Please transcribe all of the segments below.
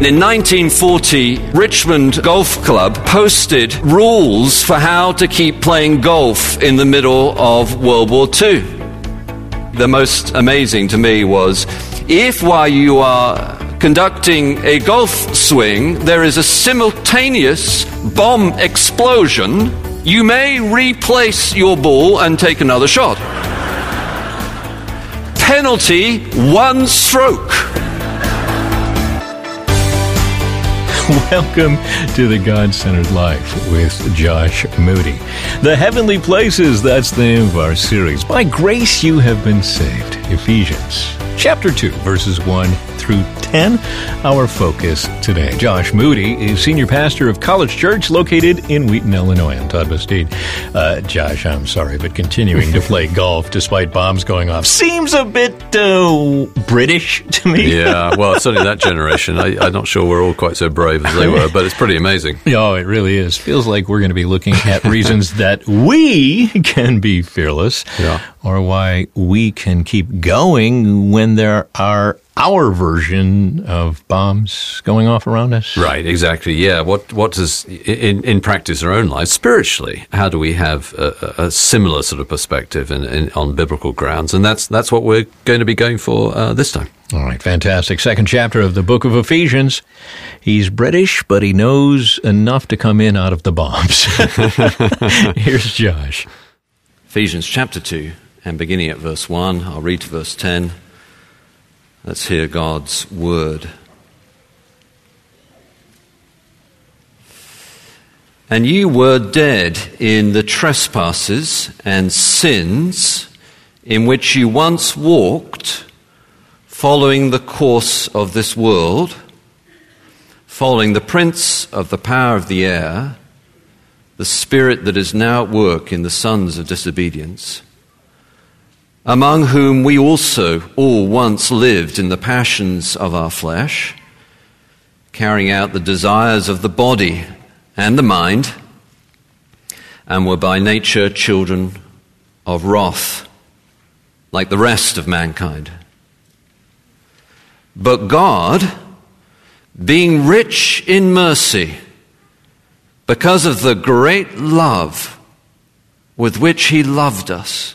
In 1940, Richmond Golf Club posted rules for how to keep playing golf in the middle of World War II. The most amazing to me was if while you are conducting a golf swing there is a simultaneous bomb explosion, you may replace your ball and take another shot. Penalty one stroke. Welcome to the God centered life with Josh Moody. The heavenly places, that's the name of our series. By grace you have been saved. Ephesians chapter 2, verses 1 through 10. Our focus today. Josh Moody is senior pastor of College Church located in Wheaton, Illinois. I'm Todd Busteed. Uh, Josh, I'm sorry, but continuing to play golf despite bombs going off seems a bit uh, British to me. yeah, well, certainly that generation. I, I'm not sure we're all quite so brave as they were, but it's pretty amazing. Oh, it really is. Feels like we're going to be looking at reasons that we can be fearless, Yeah. or why we can keep going when there are our version of bombs going off around us. Right, exactly. Yeah. What what does in in practice our own lives spiritually? How do we have a, a similar sort of perspective in, in, on biblical grounds? And that's that's what we're going to be going for uh, this time. All right, fantastic. Second chapter of the book of Ephesians. He's British, but he knows enough to come in out of the bombs. Here's Josh. Ephesians chapter 2, and beginning at verse 1, I'll read to verse 10. Let's hear God's word. And you were dead in the trespasses and sins in which you once walked, following the course of this world, following the prince of the power of the air, the spirit that is now at work in the sons of disobedience among whom we also all once lived in the passions of our flesh, carrying out the desires of the body and the mind, and were by nature children of wrath, like the rest of mankind. But God, being rich in mercy, because of the great love with which He loved us,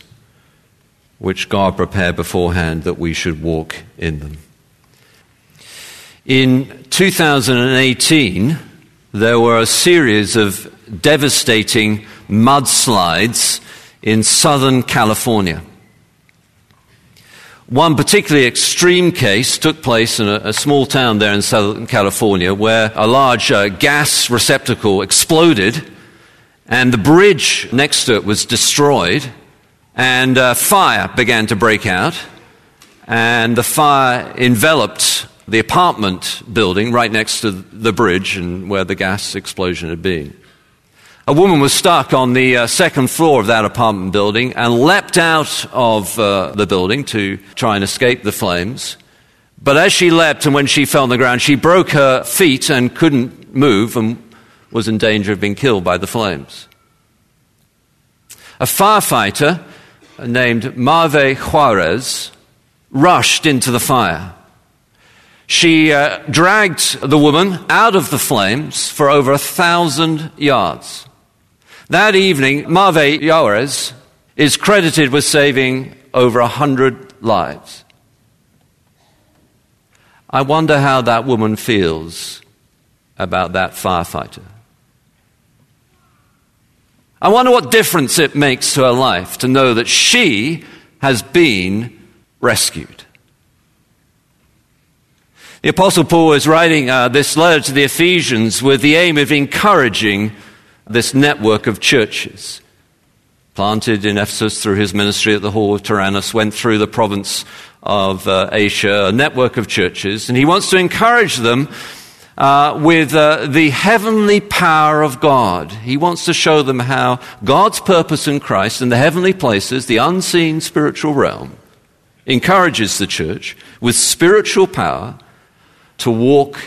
which God prepared beforehand that we should walk in them. In 2018, there were a series of devastating mudslides in Southern California. One particularly extreme case took place in a, a small town there in Southern California where a large uh, gas receptacle exploded and the bridge next to it was destroyed and uh, fire began to break out, and the fire enveloped the apartment building right next to the bridge and where the gas explosion had been. A woman was stuck on the uh, second floor of that apartment building and leapt out of uh, the building to try and escape the flames. But as she leapt and when she fell on the ground, she broke her feet and couldn't move and was in danger of being killed by the flames. A firefighter named Marve Juarez rushed into the fire. She uh, dragged the woman out of the flames for over a thousand yards. That evening, Marve Juarez is credited with saving over a hundred lives. I wonder how that woman feels about that firefighter. I wonder what difference it makes to her life to know that she has been rescued. The Apostle Paul is writing uh, this letter to the Ephesians with the aim of encouraging this network of churches. Planted in Ephesus through his ministry at the Hall of Tyrannus, went through the province of uh, Asia, a network of churches, and he wants to encourage them uh, with uh, the heavenly power of God. He wants to show them how God's purpose in Christ in the heavenly places, the unseen spiritual realm, encourages the church with spiritual power to walk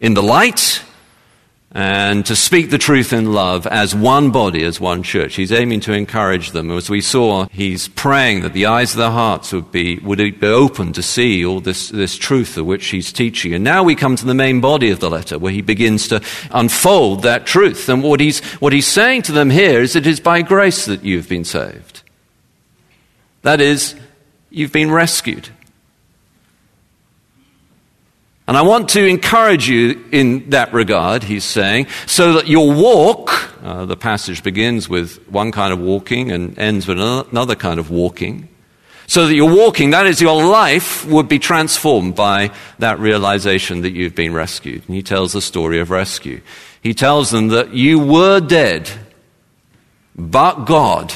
in the light and to speak the truth in love as one body, as one church. He's aiming to encourage them. As we saw, he's praying that the eyes of their hearts would be, would be open to see all this, this truth of which he's teaching. And now we come to the main body of the letter where he begins to unfold that truth. And what he's, what he's saying to them here is it is by grace that you've been saved. That is, you've been rescued. And I want to encourage you in that regard, he's saying, so that your walk, uh, the passage begins with one kind of walking and ends with another kind of walking, so that your walking, that is, your life, would be transformed by that realization that you've been rescued. And he tells the story of rescue. He tells them that you were dead, but God,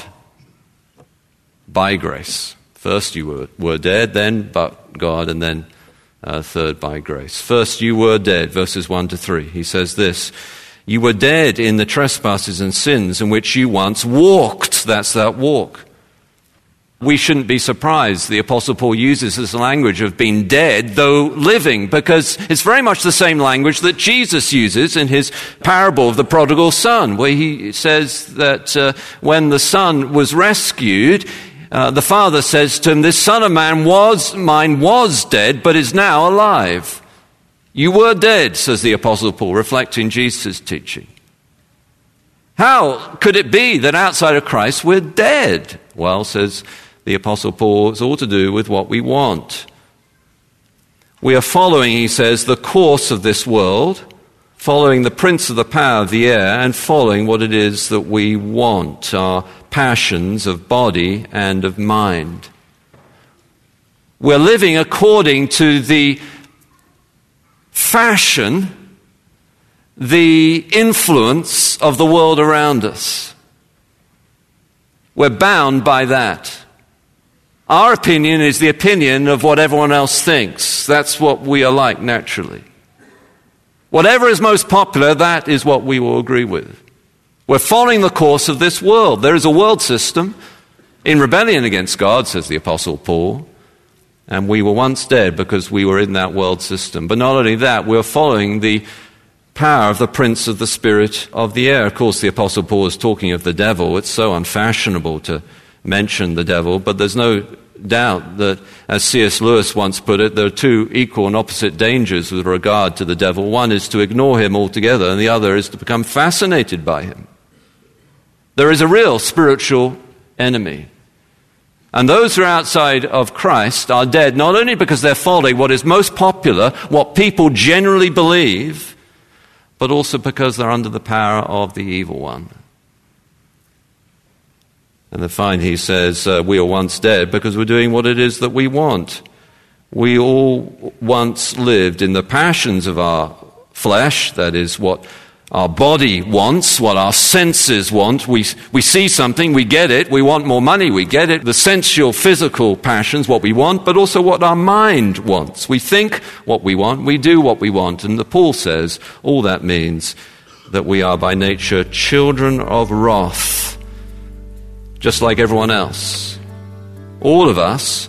by grace. First you were, were dead, then but God, and then uh, third by grace. First, you were dead, verses 1 to 3. He says this You were dead in the trespasses and sins in which you once walked. That's that walk. We shouldn't be surprised the Apostle Paul uses this language of being dead, though living, because it's very much the same language that Jesus uses in his parable of the prodigal son, where he says that uh, when the son was rescued, uh, the father says to him, This son of man was, mine was dead, but is now alive. You were dead, says the Apostle Paul, reflecting Jesus' teaching. How could it be that outside of Christ we're dead? Well, says the Apostle Paul, it's all to do with what we want. We are following, he says, the course of this world following the prince of the power of the air and following what it is that we want, our passions of body and of mind. We're living according to the fashion, the influence of the world around us. We're bound by that. Our opinion is the opinion of what everyone else thinks. That's what we are like naturally. Whatever is most popular, that is what we will agree with. We're following the course of this world. There is a world system in rebellion against God, says the Apostle Paul. And we were once dead because we were in that world system. But not only that, we're following the power of the prince of the spirit of the air. Of course, the Apostle Paul is talking of the devil. It's so unfashionable to mention the devil, but there's no doubt that, as C.S. Lewis once put it, there are two equal and opposite dangers with regard to the devil. One is to ignore him altogether, and the other is to become fascinated by him. There is a real spiritual enemy. And those who are outside of Christ are dead not only because they're following what is most popular, what people generally believe, but also because they're under the power of the evil one. And then fine, he says, uh, we are once dead because we're doing what it is that we want. We all once lived in the passions of our flesh, that is what our body wants, what our senses want. We, we see something, we get it. We want more money, we get it. The sensual, physical passions, what we want, but also what our mind wants. We think what we want, we do what we want. And the Paul says all that means that we are by nature children of wrath just like everyone else. All of us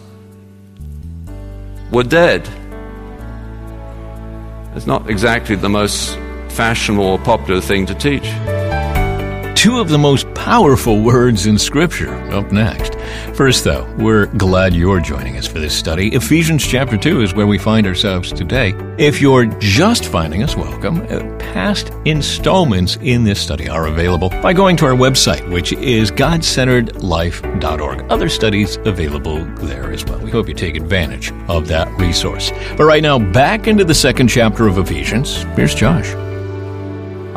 were dead. It's not exactly the most fashionable or popular thing to teach two of the most powerful words in Scripture up next. First, though, we're glad you're joining us for this study. Ephesians chapter 2 is where we find ourselves today. If you're just finding us, welcome. Uh, past installments in this study are available by going to our website, which is godcenteredlife.org. Other studies available there as well. We hope you take advantage of that resource. But right now, back into the second chapter of Ephesians. Here's Josh.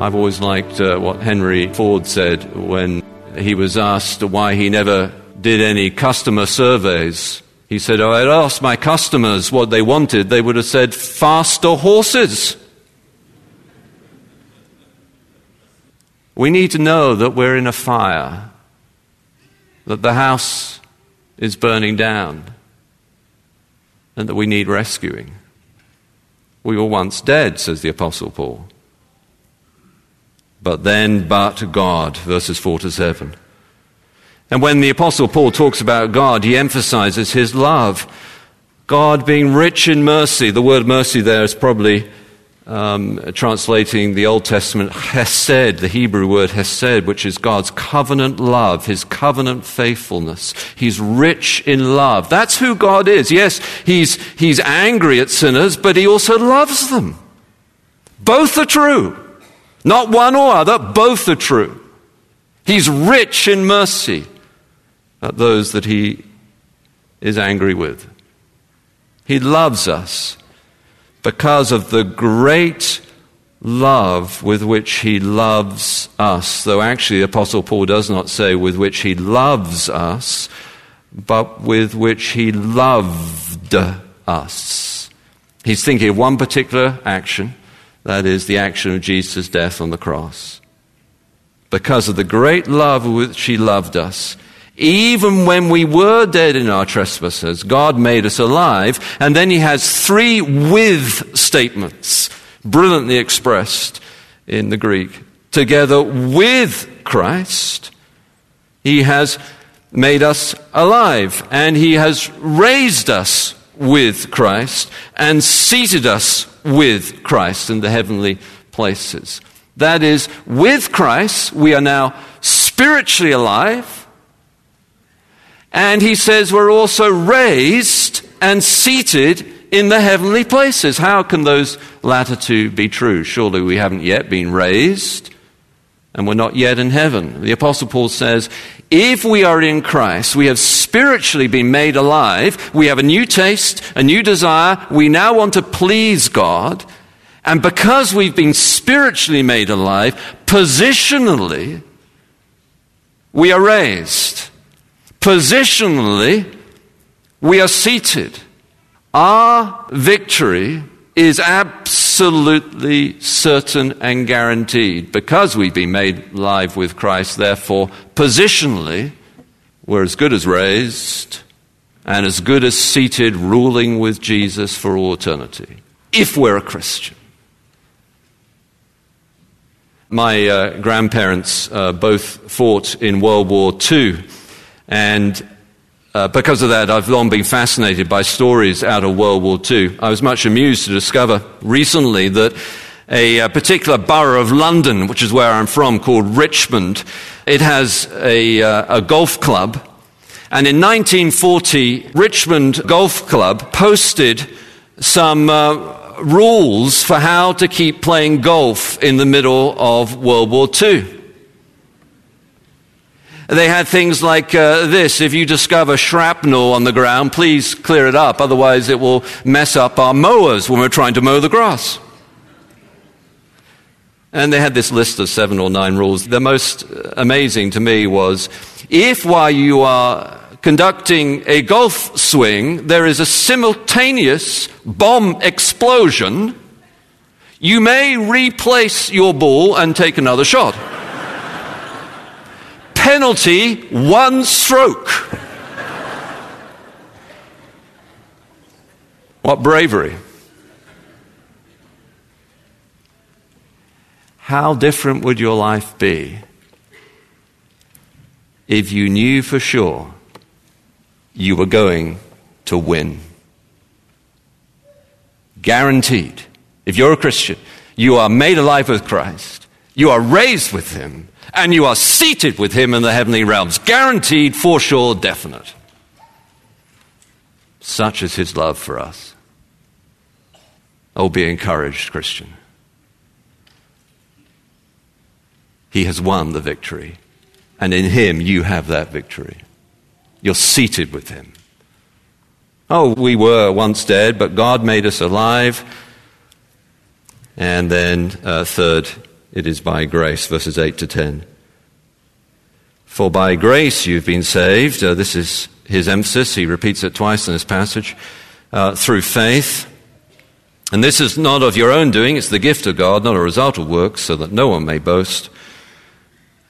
I've always liked uh, what Henry Ford said when he was asked why he never did any customer surveys, he said, oh, I'd asked my customers what they wanted, they would have said faster horses. We need to know that we're in a fire, that the house is burning down, and that we need rescuing. We were once dead, says the Apostle Paul. But then, but God, verses 4 to 7. And when the Apostle Paul talks about God, he emphasizes his love. God being rich in mercy. The word mercy there is probably um, translating the Old Testament hesed, the Hebrew word hesed, which is God's covenant love, his covenant faithfulness. He's rich in love. That's who God is. Yes, he's, he's angry at sinners, but he also loves them. Both are true. Not one or other, both are true. He's rich in mercy at those that he is angry with. He loves us because of the great love with which he loves us. Though actually, the Apostle Paul does not say with which he loves us, but with which he loved us. He's thinking of one particular action, that is the action of Jesus' death on the cross. Because of the great love with which he loved us, even when we were dead in our trespasses, God made us alive. And then he has three with statements, brilliantly expressed in the Greek. Together with Christ, he has made us alive, and he has raised us with Christ, and seated us with Christ in the heavenly places. That is, with Christ, we are now spiritually alive and he says we're also raised and seated in the heavenly places. How can those latter two be true? Surely we haven't yet been raised and we're not yet in heaven. The Apostle Paul says, if we are in Christ, we have spiritually been made alive, we have a new taste, a new desire, we now want to please God, and because we've been spiritually made alive, positionally, we are raised. Positionally, we are seated. Our victory is absolutely certain and guaranteed because we've been made live with Christ. Therefore, positionally, we're as good as raised and as good as seated, ruling with Jesus for all eternity, if we're a Christian. My uh, grandparents uh, both fought in World War II. And uh, because of that, I've long been fascinated by stories out of World War II. I was much amused to discover recently that a, a particular borough of London, which is where I'm from, called Richmond, it has a, uh, a golf club. And in 1940, Richmond Golf Club posted some uh, rules for how to keep playing golf in the middle of World War II. They had things like uh, this if you discover shrapnel on the ground, please clear it up, otherwise, it will mess up our mowers when we're trying to mow the grass. And they had this list of seven or nine rules. The most amazing to me was if while you are conducting a golf swing, there is a simultaneous bomb explosion, you may replace your ball and take another shot penalty, one stroke. what bravery. How different would your life be if you knew for sure you were going to win? Guaranteed. If you're a Christian, you are made alive with Christ, you are raised with Him, and you are seated with him in the heavenly realms. Guaranteed, for sure, definite. Such is his love for us. Oh, be encouraged, Christian. He has won the victory, and in him you have that victory. You're seated with him. Oh, we were once dead, but God made us alive. And then, uh, third, it is by grace, verses 8 to 10. For by grace you've been saved. Uh, this is his emphasis. He repeats it twice in this passage. Uh, through faith. And this is not of your own doing, it's the gift of God, not a result of works, so that no one may boast.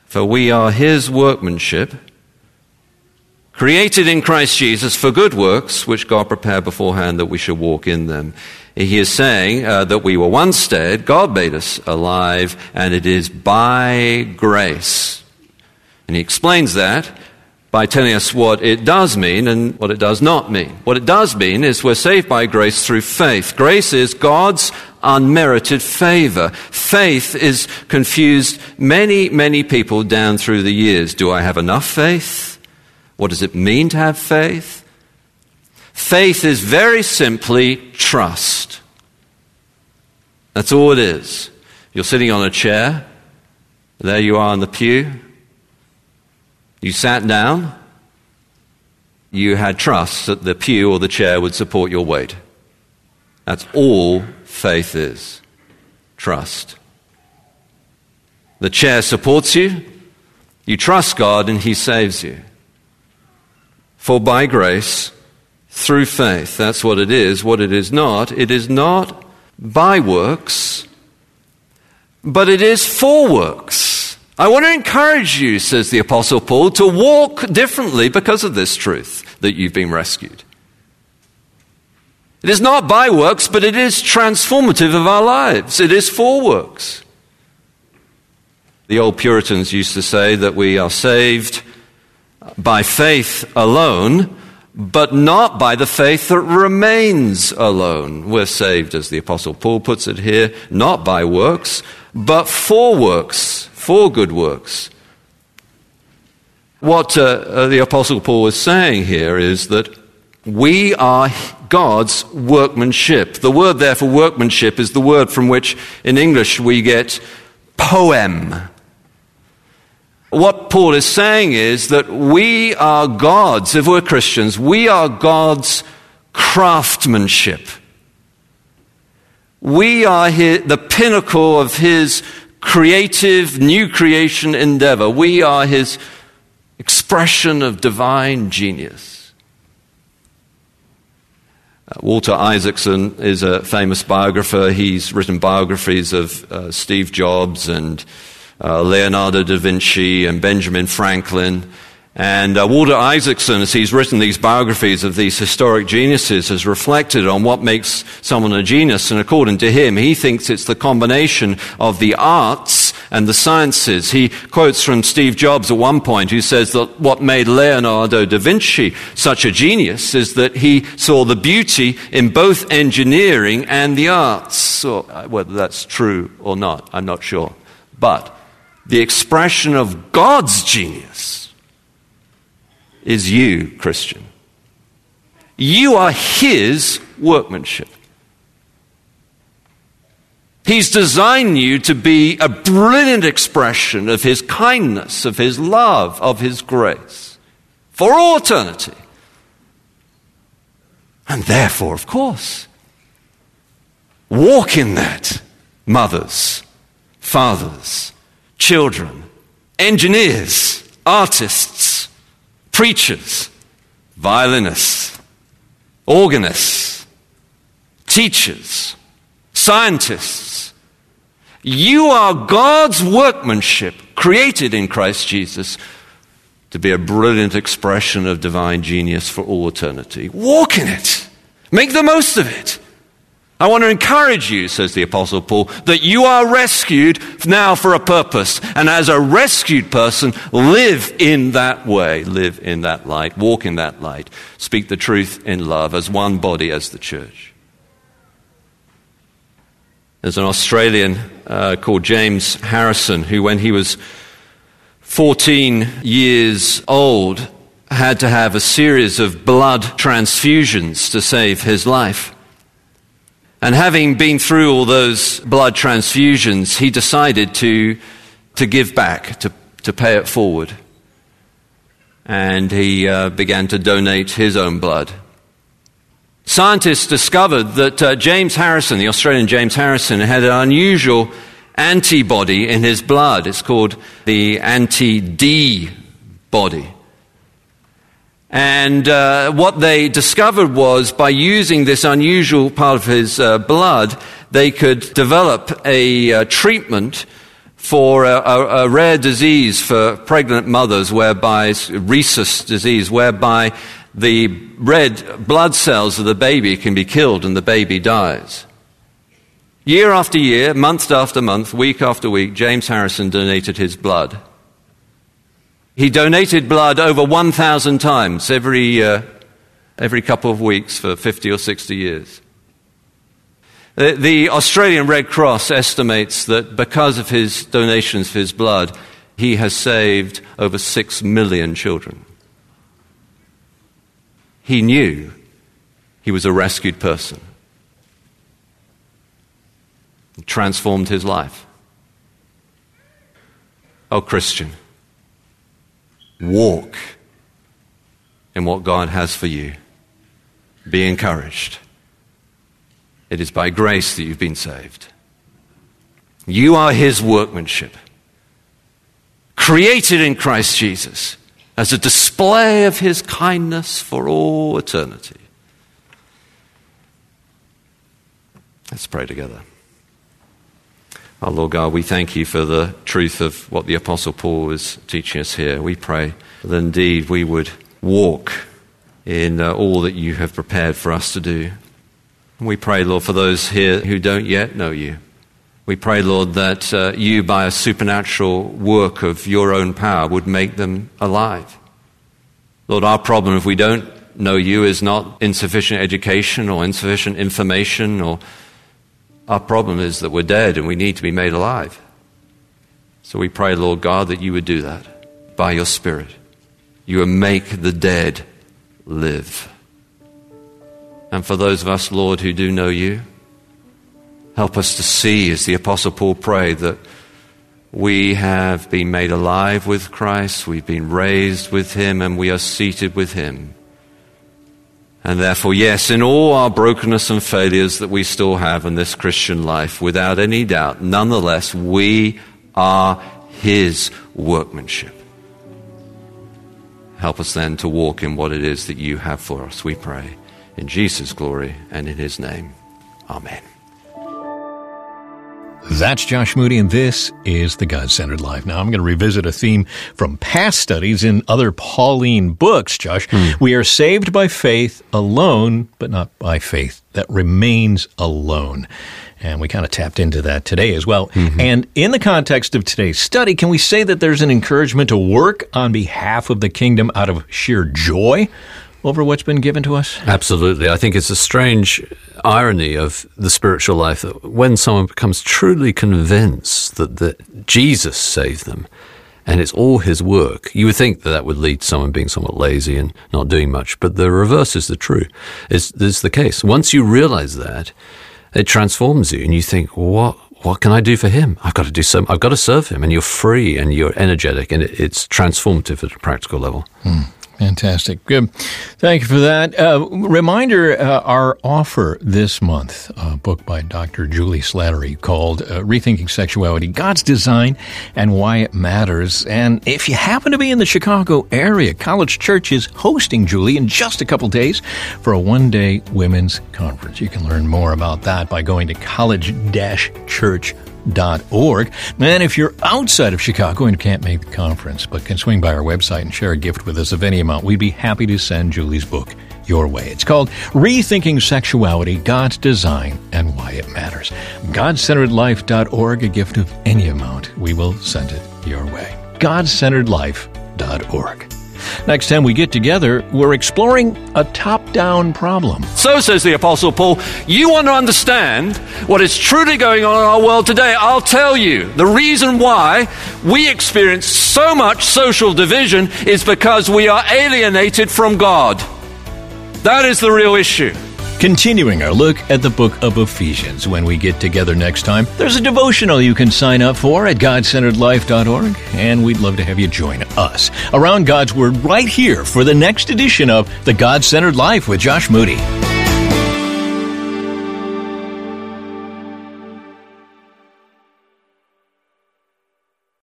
For we are his workmanship, created in Christ Jesus for good works, which God prepared beforehand that we should walk in them. He is saying uh, that we were once dead, God made us alive, and it is by grace. And he explains that by telling us what it does mean and what it does not mean. What it does mean is we're saved by grace through faith. Grace is God's unmerited favor. Faith is confused many, many people down through the years. Do I have enough faith? What does it mean to have faith? Faith is very simply trust. That's all it is. You're sitting on a chair. There you are in the pew. You sat down, you had trust that the pew or the chair would support your weight. That's all faith is trust. The chair supports you, you trust God, and He saves you. For by grace, through faith, that's what it is. What it is not, it is not by works, but it is for works. I want to encourage you, says the Apostle Paul, to walk differently because of this truth that you've been rescued. It is not by works, but it is transformative of our lives. It is for works. The old Puritans used to say that we are saved by faith alone, but not by the faith that remains alone. We're saved, as the Apostle Paul puts it here, not by works, but for works for good works. What uh, uh, the Apostle Paul is saying here is that we are God's workmanship. The word there for workmanship is the word from which in English we get poem. What Paul is saying is that we are God's, if we're Christians, we are God's craftsmanship. We are his, the pinnacle of his creative, new creation endeavor. We are his expression of divine genius. Uh, Walter Isaacson is a famous biographer. He's written biographies of uh, Steve Jobs and uh, Leonardo da Vinci and Benjamin Franklin. And uh, Walter Isaacson, as he's written these biographies of these historic geniuses, has reflected on what makes someone a genius. And according to him, he thinks it's the combination of the arts and the sciences. He quotes from Steve Jobs at one point, who says that what made Leonardo da Vinci such a genius is that he saw the beauty in both engineering and the arts. So, uh, whether that's true or not, I'm not sure. But the expression of God's genius is you, Christian. You are His workmanship. He's designed you to be a brilliant expression of His kindness, of His love, of His grace for all eternity. And therefore, of course, walk in that, mothers, fathers, children, engineers, artists, preachers, violinists, organists, teachers, scientists. You are God's workmanship created in Christ Jesus to be a brilliant expression of divine genius for all eternity. Walk in it. Make the most of it. I want to encourage you, says the Apostle Paul, that you are rescued now for a purpose. And as a rescued person, live in that way, live in that light, walk in that light, speak the truth in love as one body as the church. There's an Australian uh, called James Harrison who, when he was 14 years old, had to have a series of blood transfusions to save his life. And having been through all those blood transfusions, he decided to, to give back, to, to pay it forward. And he uh, began to donate his own blood. Scientists discovered that uh, James Harrison, the Australian James Harrison, had an unusual antibody in his blood. It's called the anti D body. And uh, what they discovered was by using this unusual part of his uh, blood, they could develop a uh, treatment for a, a, a, rare disease for pregnant mothers, whereby rhesus disease, whereby the red blood cells of the baby can be killed and the baby dies. Year after year, month after month, week after week, James Harrison donated his blood. He donated blood over 1,000 times every, uh, every couple of weeks for 50 or 60 years. The, the Australian Red Cross estimates that because of his donations for his blood, he has saved over 6 million children. He knew he was a rescued person. It transformed his life. Oh, Christian. Walk in what God has for you. Be encouraged. It is by grace that you've been saved. You are His workmanship, created in Christ Jesus as a display of His kindness for all eternity. Let's pray together. Our Lord God, we thank you for the truth of what the Apostle Paul is teaching us here. We pray that indeed we would walk in uh, all that you have prepared for us to do. We pray, Lord, for those here who don't yet know you. We pray, Lord, that uh, you, by a supernatural work of your own power, would make them alive. Lord, our problem if we don't know you is not insufficient education or insufficient information or our problem is that we're dead and we need to be made alive. So we pray, Lord God, that you would do that by your Spirit. You would make the dead live. And for those of us, Lord, who do know you, help us to see, as the Apostle Paul prayed, that we have been made alive with Christ, we've been raised with him, and we are seated with him and therefore, yes, in all our brokenness and failures that we still have in this Christian life, without any doubt, nonetheless, we are His workmanship. Help us then to walk in what it is that you have for us, we pray. In Jesus' glory and in His name. Amen. That's Josh Moody, and this is the God Centered Life. Now, I'm going to revisit a theme from past studies in other Pauline books, Josh. Hmm. We are saved by faith alone, but not by faith that remains alone. And we kind of tapped into that today as well. Mm-hmm. And in the context of today's study, can we say that there's an encouragement to work on behalf of the kingdom out of sheer joy? Over what's been given to us? Absolutely. I think it's a strange irony of the spiritual life that when someone becomes truly convinced that, that Jesus saved them and it's all his work, you would think that that would lead to someone being somewhat lazy and not doing much. But the reverse is the true. Is, is the case. Once you realize that, it transforms you and you think, what, what can I do for him? I've got to do some, I've got to serve him. And you're free and you're energetic and it, it's transformative at a practical level. Hmm. Fantastic. Good. Thank you for that. Uh, reminder uh, our offer this month, a book by Dr. Juli Slattery called uh, Rethinking Sexuality God's Design and Why It Matters. And if you happen to be in the Chicago area, College Church is hosting Juli in just a couple days for a one day women's conference. You can learn more about that by going to college church.com org. And if you're outside of Chicago and can't make the conference, but can swing by our website and share a gift with us of any amount, we'd be happy to send Juli's book your way. It's called Rethinking Sexuality, God's Design, and Why It Matters. GodCenteredLife.org, a gift of any amount, we will send it your way. GodCenteredLife.org. Next time we get together, we're exploring a top down problem. So says the Apostle Paul, you want to understand what is truly going on in our world today. I'll tell you the reason why we experience so much social division is because we are alienated from God. That is the real issue. Continuing our look at the book of Ephesians when we get together next time. There's a devotional you can sign up for at godcenteredlife.org, and we'd love to have you join us around God's Word right here for the next edition of The God Centered Life with Josh Moody.